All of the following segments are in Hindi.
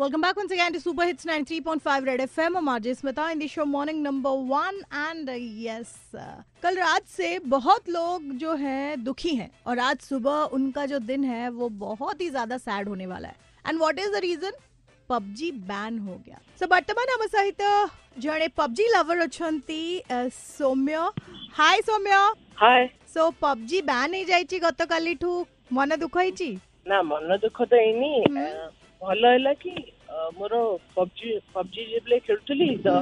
Welcome back once again to super hits 93.5 red FM और मार्जे Smita in the show morning number one and yes कल रात से बहुत लोग जो हैं, दुखी हैं। और आज सुबह उनका जो दिन है, वो बहुत ही ज़्यादा सैड होने वाला है। And what is the reason PUBG ban ହୋ ଗୟା ସୋ ବର୍ତ୍ତମାନ ଆମ ସହିତ ଜଣେ ପବଜି ଲଭର ଅଛନ୍ତି Soumya hi Soumya hi so PUBG ban ହେଇଯାଇଛି ଗତକାଲିଠୁ ମନ ଦୁଃଖ ହେଇଛି ନା ମନ ଦୁଃଖ ତ ହେଇନି ଭଲ ହେଲା କି ମୋର ପବଜି ପବଜି ଯେତେବେଳେ ଖେଳୁଥିଲି ତ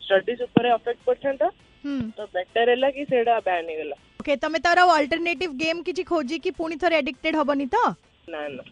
ଷ୍ଟଡିଜ୍ ଉପରେ ଅଫେକ୍ଟ କରିଥାନ୍ତା ତ ବେଟର ହେଲା କି ସେଇଟା ବ୍ୟାନ୍ ହେଇଗଲା ଓକେ ତମେ ତାର ଅଲ୍ଟରନେଟିଭ ଗେମ୍ କିଛି ଖୋଜିକି ପୁଣି ଥରେ ଆଡିକ୍ଟେଡ୍ ହବନି ତ ନା ନା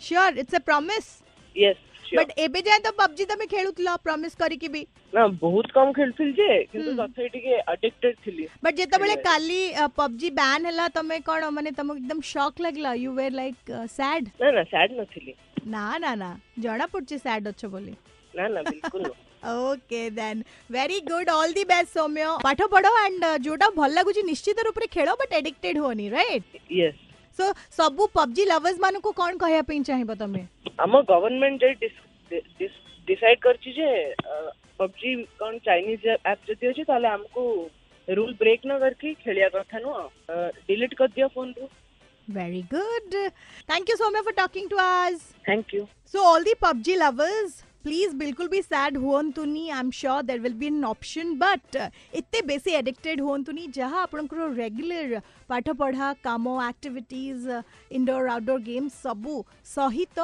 sure it's a promise yes but एबे जाए तो पबजी तमे खेलुतल प्रॉमिस करिकि भी। ना बहुत कम खेलथिल जे किंतु तथै टिके एडिक्टेड थिली। बट जेते बेले काली पबजी बैन हला तमे कोन माने तम एकदम शॉक लागला। यू वेर लाइक सैड ना ना सैड नथिली ना ना ना जना पड़छे सैड अच्छो बोली। ना ना बिल्कुल okay then very good all the best Soumya পাঠ পড়ো আন্ড যোটা ভাল লাগুছি নিশ্চিত রূপে খেল বাট এডিক্টেড হোনি রাইট ইয়েস সো সবু পবজি লাভর্স মানুষ কোন কহিয়া পাই চাহিব তুমি આમાં ગવર્મેન્ટ જે ડિસાઇડ કરଛି છે પબજી କ'ଣ ચાઇનીઝ ଆପ୍ ଯଦି ଅଛି ତାହେଲେ ଆମକୁ ରୁଲ୍ ବ୍ରେକ୍ ନ କରିକି ଖେଳିବା କଥା ନୁହଁ ଡିଲିଟ୍ କରିଦିଅ ଫୋନ୍ରୁ Very good. Thank you, Somya, for talking to us. Thank you. So, all the PUBG lovers please बिल्कुल भी सैड हूँ तो नहीं I am sure there will be an option but एत बेसी एडिक्टेड हूँ तो नहीं जहाँ आप रेगुलर पाठ पढ़ा कम आक्टिविटीज इनडोर आउटडोर गेम्स सब सहित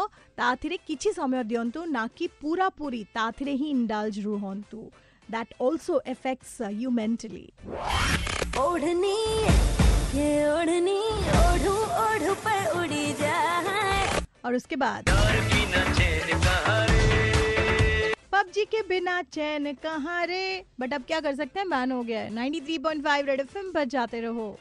कि समय दिंतु तो, ना कि पूरा पूरी ताथिरे ही indulge रुहंतु that also affects you mentally और उसके बाद? के बिना चैन कहाँ रे? बट अब क्या कर सकते हैं? बैन हो गया है। 93.5 रेड एफएम पर जाते रहो।